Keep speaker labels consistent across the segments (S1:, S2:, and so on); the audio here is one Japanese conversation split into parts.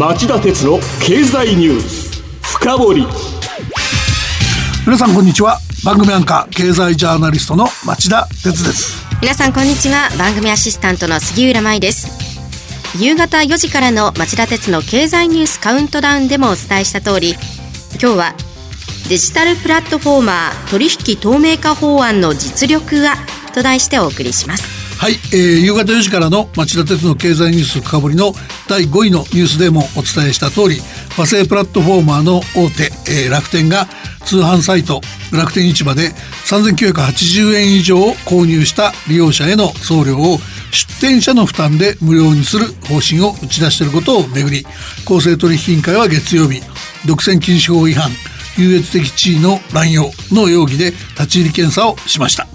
S1: 町田鉄の経済ニュース深掘り。
S2: 皆さんこんにちは。番組アンカー経済ジャーナリストの町田鉄です。
S3: 皆さんこんにちは。番組アシスタントの杉浦舞です。夕方4時からの町田鉄の経済ニュースカウントダウンでもお伝えした通り今日はデジタルプラットフォーマー取引透明化法案の実力は？と題してお送りします。
S2: はい、えー、夕方4時からの町田鉄の経済ニュース深掘りの第5位のニュースでもお伝えした通り和製プラットフォーマーの大手、えー、楽天が通販サイト楽天市場で3980円以上を購入した利用者への送料を出店者の負担で無料にする方針を打ち出していることをめぐり公正取引委員会は月曜日独占禁止法違反優越的地位の乱用の容疑で立ち入り検査をしました。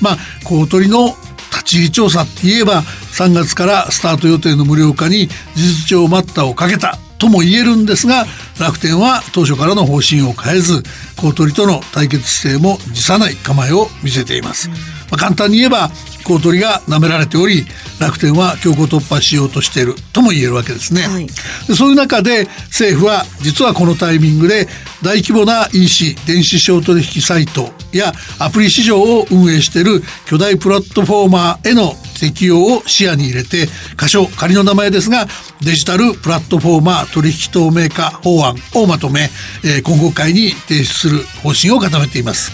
S2: まあ、公取の立ち入り調査って言えば3月からスタート予定の無料化に事実上待ったをかけたとも言えるんですが楽天は当初からの方針を変えず公取との対決姿勢も辞さない構えを見せています。まあ、簡単に言えば公取が舐められており楽天は強行突破しようとしているとも言えるわけですね、はい、でそういう中で政府は実はこのタイミングで大規模な EC 電子商取引サイトやアプリ市場を運営している巨大プラットフォーマーへの適用を視野に入れて仮称仮の名前ですがデジタルプラットフォーマー取引透明化法案をまとめ、えー、今国会に提出する方針を固めています。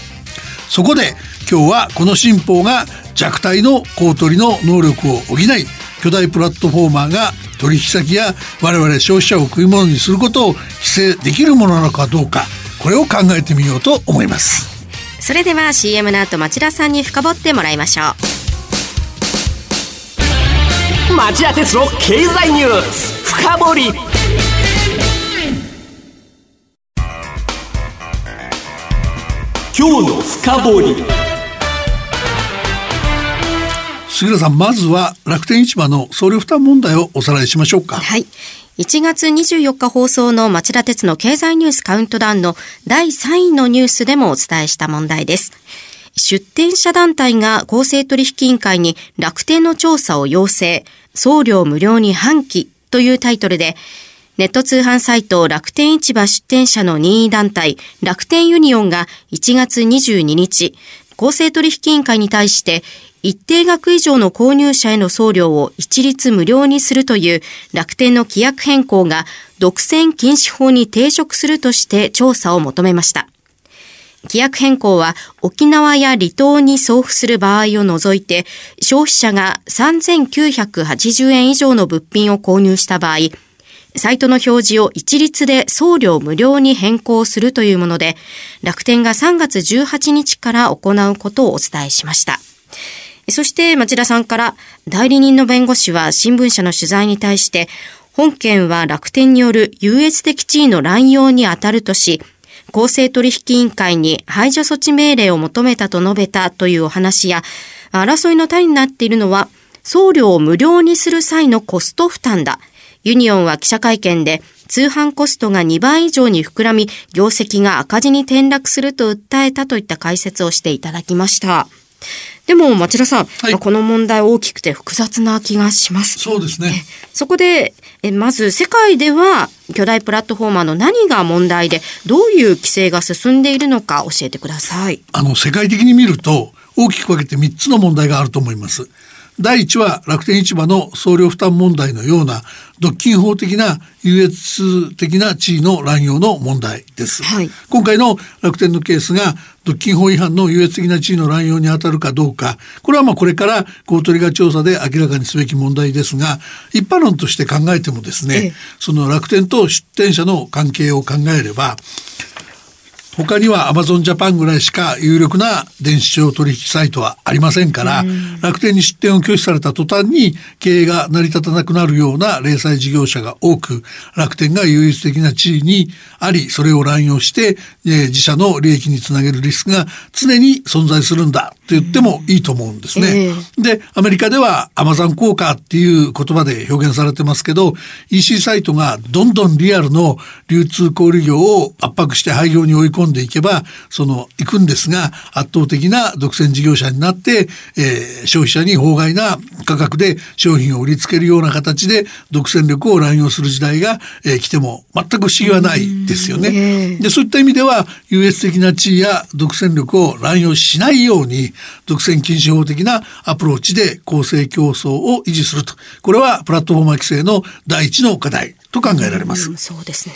S2: そこで今日はこの新法が弱体の公取の能力を補い巨大プラットフォーマーが取引先や我々消費者を食い物にすることを規制できるものなのかどうかこれを考えてみようと思います。
S3: それでは CM の後町田さんに深掘ってもらいましょ
S1: う。町田鉄の経済ニュース深掘り今日の深掘り
S2: 杉浦さん、まずは楽天市場の送料負担問題をおさらいしましょうか。
S3: はい。1月24日放送の町田鉄の経済ニュースカウントダウンの第3位のニュースでもお伝えした問題です。出展者団体が公正取引委員会に楽天の調査を要請、送料無料に半期というタイトルで、ネット通販サイト楽天市場出展者の任意団体楽天ユニオンが1月22日、公正取引委員会に対して一定額以上の購入者への送料を一律無料にするという楽天の規約変更が独占禁止法に抵触するとして調査を求めました。規約変更は沖縄や離島に送付する場合を除いて消費者が3980円以上の物品を購入した場合、サイトの表示を一律で送料無料に変更するというもので、楽天が3月18日から行うことをお伝えしました。そして町田さんから代理人の弁護士は新聞社の取材に対して本件は楽天による優越的地位の乱用に当たるとし、公正取引委員会に排除措置命令を求めたと述べたというお話や、争いの種になっているのは、送料を無料にする際のコスト負担だ。ユニオンは記者会見で、通販コストが2倍以上に膨らみ、業績が赤字に転落すると訴えたといった解説をしていただきました。でも町田さん、はい、この問題大きくて複雑な気がします。
S2: そうですね。
S3: そこで、えまず世界では巨大プラットフォーマーの何が問題で、どういう規制が進んでいるのか教えてください。
S2: あの、世界的に見ると、大きく分けて3つの問題があると思います。第一は楽天市場の送料負担問題のような独禁法的な優越的な地位の乱用の問題です、はい、今回の楽天のケースが独禁法違反の優越的な地位の乱用に当たるかどうかこれはまあこれから公取が調査で明らかにすべき問題ですが一般論として考えてもですね、ええ、その楽天と出店者の関係を考えれば他にはアマゾンジャパンぐらいしか有力な電子商取引サイトはありませんから、楽天に出店を拒否された途端に経営が成り立たなくなるような零細事業者が多く、楽天が優越的な地位にあり、それを乱用して、えー、自社の利益につなげるリスクが常に存在するんだと言ってもいいと思うんですね。えー、で、アメリカではアマゾン効果っていう言葉で表現されてますけど、EC サイトがどんどんリアルの流通小売業を圧迫して廃業に追い込込んでいけばその行くんですが圧倒的な独占事業者になって、えー、消費者に法外な価格で商品を売りつけるような形で独占力を乱用する時代が、えー、来ても全く不思議はないですよね。でそういった意味では優越的な地位や独占力を乱用しないように独占禁止法的なアプローチで公正競争を維持するとこれはプラットフォーマー規制の第一の課題と考えられます。
S3: うそうですね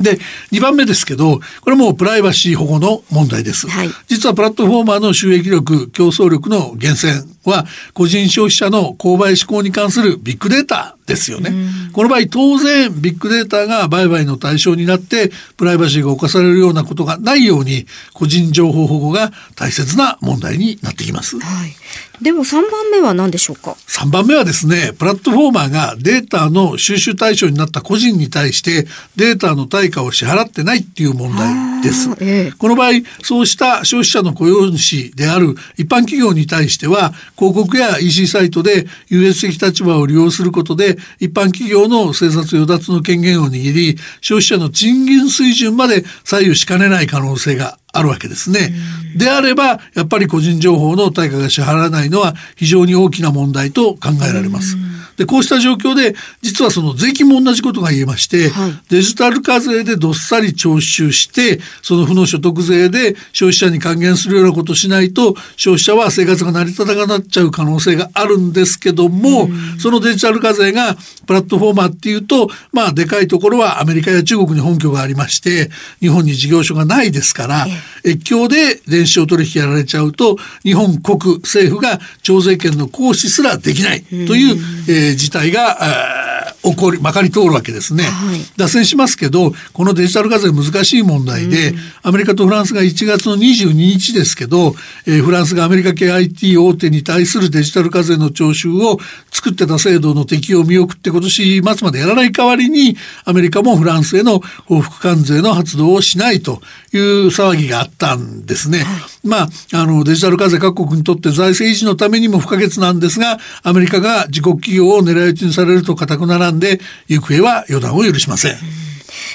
S2: で、2番目ですけど、これもプライバシー保護の問題です。はい、実はプラットフォーマーの収益力、競争力の源泉は、個人消費者の購買志向に関するビッグデータですよね。この場合、当然、ビッグデータが売買の対象になって、プライバシーが侵されるようなことがないように、個人情報保護が大切な問題になってきます。
S3: はい、でも3番目は何でしょうか
S2: ?3 番目はですね、プラットフォーマーがデータの収集対象になった個人に対してデータの対価を支払ってないっていう問題です。ええ、この場合、そうした消費者の雇用主である一般企業に対しては、広告や EC サイトで優越的立場を利用することで、一般企業の生殺与奪の権限を握り、消費者の賃金水準まで左右しかねない可能性があるわけですね。であれば、やっぱり個人情報の対価が支払わないのは非常に大きな問題と考えられます。で、こうした状況で、実はその税金も同じことが言えまして、はい、デジタル課税でどっさり徴収して、その負の所得税で消費者に還元するようなことをしないと、消費者は生活が成り立たなくなっちゃう可能性があるんですけども、そのデジタル課税がプラットフォーマーっていうと、まあ、でかいところはアメリカや中国に本拠がありまして、日本に事業所がないですから、越境で電子商取引やられちゃうと、日本国政府が徴税権の行使すらできないという、えー事態が起こりまかり通るわけですね、はい、脱線しますけどこのデジタル課税難しい問題で、うん、アメリカとフランスが1月の22日ですけど、えー、フランスがアメリカ系 IT 大手に対するデジタル課税の徴収を作ってた制度の適用を見送って今年末までやらない代わりにアメリカもフランスへの報復関税の発動をしないという騒ぎがあったんですね。はい、まああのデジタル課税各国にとって財政維持のためにも不可欠なんですがアメリカが自国企業を狙い撃ちにされると固く並んで行方は予断を許しません。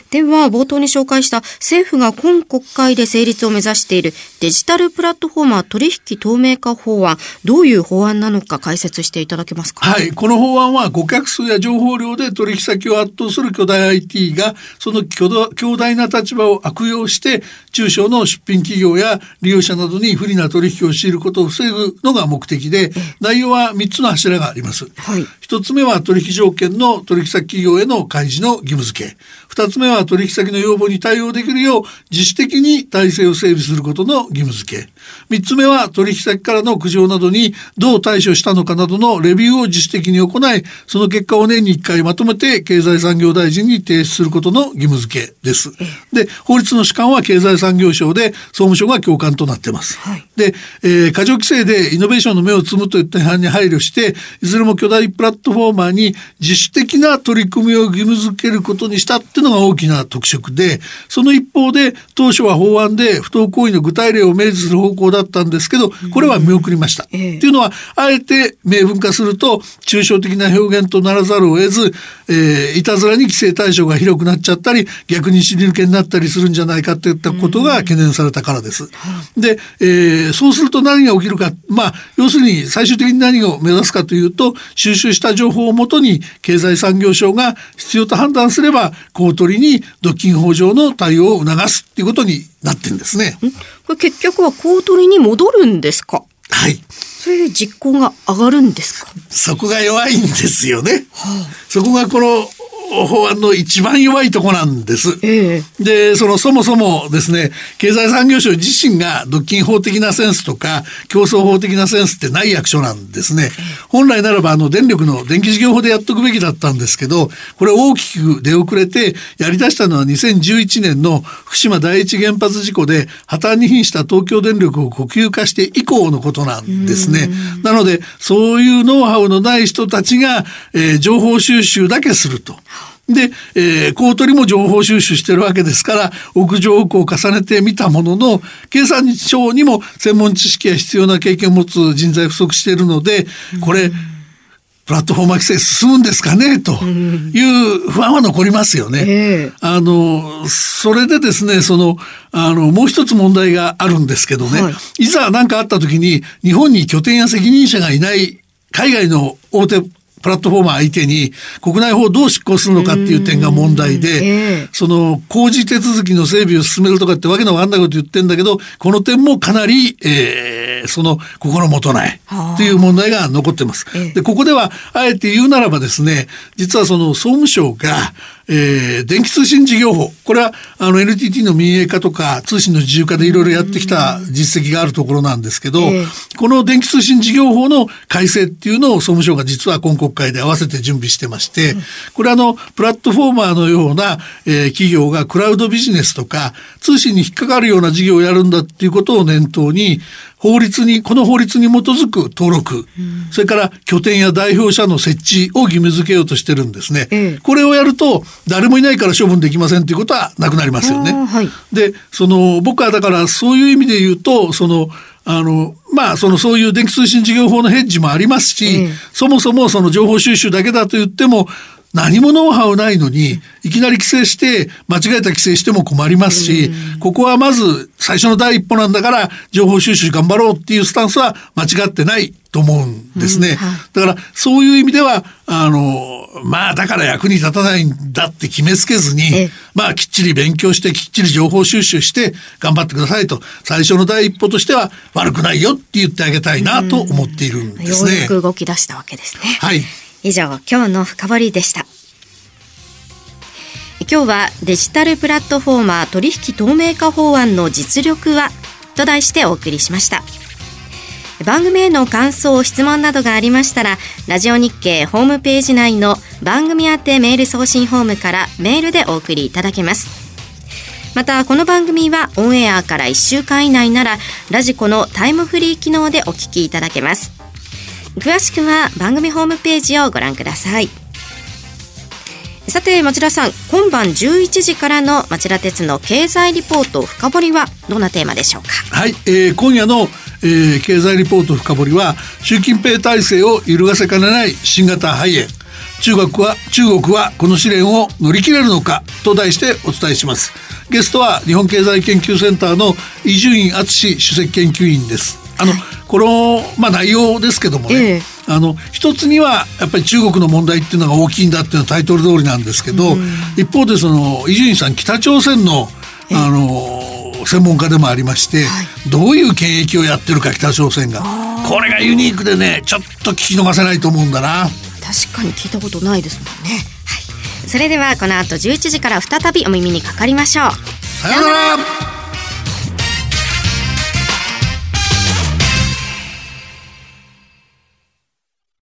S3: では、冒頭に紹介した政府が今国会で成立を目指しているデジタルプラットフォーマー取引透明化法案、どういう法案なのか解説していただけますか？
S2: はい、この法案は顧客数や情報量で取引先を圧倒する巨大 IT が、その強大な立場を悪用して、中小の出品企業や利用者などに不利な取引を強いることを防ぐのが目的で、内容は3つの柱があります。はい、1つ目は取引条件の取引先企業への開示の義務付け。2つ目は取引先の要望に対応できるよう自主的に体制を整備することの義務付け。3つ目は取引先からの苦情などにどう対処したのかなどのレビューを自主的に行い、その結果を年に1回まとめて経済産業大臣に提出することの義務付けです。で、法律の主管は経済産業省で総務省が教官となってます。はい、で、えー、過剰規制でイノベーションの目を摘むといった違反に配慮して、いずれも巨大プラットフォーマーに自主的な取り組みを義務付けることにしたっていうのが大きな特色で、その一方で当初は法案で不当行為の具体例を明示する方向だったんですけど、これは見送りました。っていうのは、あえて明文化すると、抽象的な表現とならざるを得ず、えー、いたずらに規制対象が広くなっちゃったり、逆に尻抜けになったりするんじゃないかといったことが懸念されたからです。で、えー、そうすると何が起きるか、まあ、要するに最終的に何を目指すかというと、収集した情報をもとに経済産業省が必要と判断すれば、公取に独禁法上の対応を促すっていうことになってんですね。
S3: これ結局は公取りに戻るんですか？
S2: はい。
S3: それで実行が上がるんですか？
S2: そこが弱いんですよね。はあ、そこがこの法案の一番弱いとこなんです。ええ、で、そのそもそもですね、経済産業省自身が独禁法的なセンスとか競争法的なセンスってない役所なんですね。本来ならばあの電力の電気事業法でやっとくべきだったんですけど、これ大きく出遅れてやり出したのは2011年の福島第一原発事故で破綻に瀕した東京電力を国有化して以降のことなんですね。なので、そういうノウハウのない人たちが、えー、情報収集だけすると。で、えー、公取も情報収集してるわけですから、屋上奥を重ねてみたものの、経産省にも専門知識や必要な経験を持つ人材不足しているので、これ、プラットフォーマー規制進むんですかねという不安は残りますよね。
S3: ええ。
S2: あの、それでですね、その、あの、もう一つ問題があるんですけどね、
S3: はい。
S2: い、ざ何かあった時に日本に拠点や責任者がいない海外の大手プラットフォーマー相手に国内法をどう執行するのかっていう点が問題で、
S3: ええ
S2: その工事手続きの整備を進めるとかってわけのわかんないこと言ってんだけど、この点もかなり、えーその心もとないという問題が残ってます。
S3: ええ
S2: で、ここではあえて言うならばですね、実はその総務省が、えー電気通信事業法、これはあの NTT の民営化とか通信の自由化でいろいろやってきた実績があるところなんですけど、
S3: ええ。
S2: この電気通信事業法の改正っていうのを総務省が実は今国会で合わせて準備してまして、これはあの、プラットフォーマーのような、えー企業がクラウドビジネスとか通信に引っかかるような事業をやるんだっていうことを念頭に、法律に、この法律に基づく登録、それから拠点や代表者の設置を義務付けようとしてるんですね。
S3: ええ
S2: これをやると、誰もいないから処分できませんということはなくなりますよね。
S3: はい
S2: で、その、僕はだからそういう意味で言うと、その、あの、まあ、その、そういう電気通信事業法のヘッジもありますし、
S3: ええ
S2: そもそもその情報収集だけだと言っても、何もノウハウないのに、いきなり規制して、間違えた規制しても困りますし、ここはまず最初の第一歩なんだから、情報収集頑張ろうっていうスタンスは間違ってないと思うんですね。だから、そういう意味では、あの、まあ、だから役に立たないんだって決めつけずに、
S3: ええ
S2: まあ、きっちり勉強して、きっちり情報収集して、頑張ってくださいと、最初の第一歩としては、悪くないよって言ってあげたいなと思っているんですね
S3: ようや。く動き出したわけですね。
S2: はい。
S3: 以上、今日の深掘りでした。今日はデジタルプラットフォーマー取引透明化法案の実力はと題してお送りしました。番組への感想、質問などがありましたら、ラジオ日経ホームページ内の番組宛てメール送信フォームからメールでお送りいただけます。また、この番組はオンエアから1週間以内なら、ラジコのタイムフリー機能でお聞きいただけます。詳しくは番組ホームページをご覧ください。さて町田さん今晩11時からの町田鉄の経済リポート深掘りはどんなテーマでしょうか？
S2: はい、えー今夜の、えー経済リポート深掘りは習近平体制を揺るがせかねない新型肺炎。中国は中国はこの試練を乗り切れるのか？と題してお伝えします。ゲストは日本経済研究センターの伊集院敦主席研究員です。あの、この、まあ、内容ですけどもね、
S3: ええ。
S2: あの一つにはやっぱり中国の問題っていうのが大きいんだっていうのはタイトル通りなんですけど、一方でその伊集院さん北朝鮮のあの専門家でもありまして、どういう権益をやってるか北朝鮮が。これがユニークでねちょっと聞き逃せないと思うんだな。
S3: 確かに聞いたことないですもんね。はい。それではこの後11時から再びお耳にかかりましょう。
S2: さようなら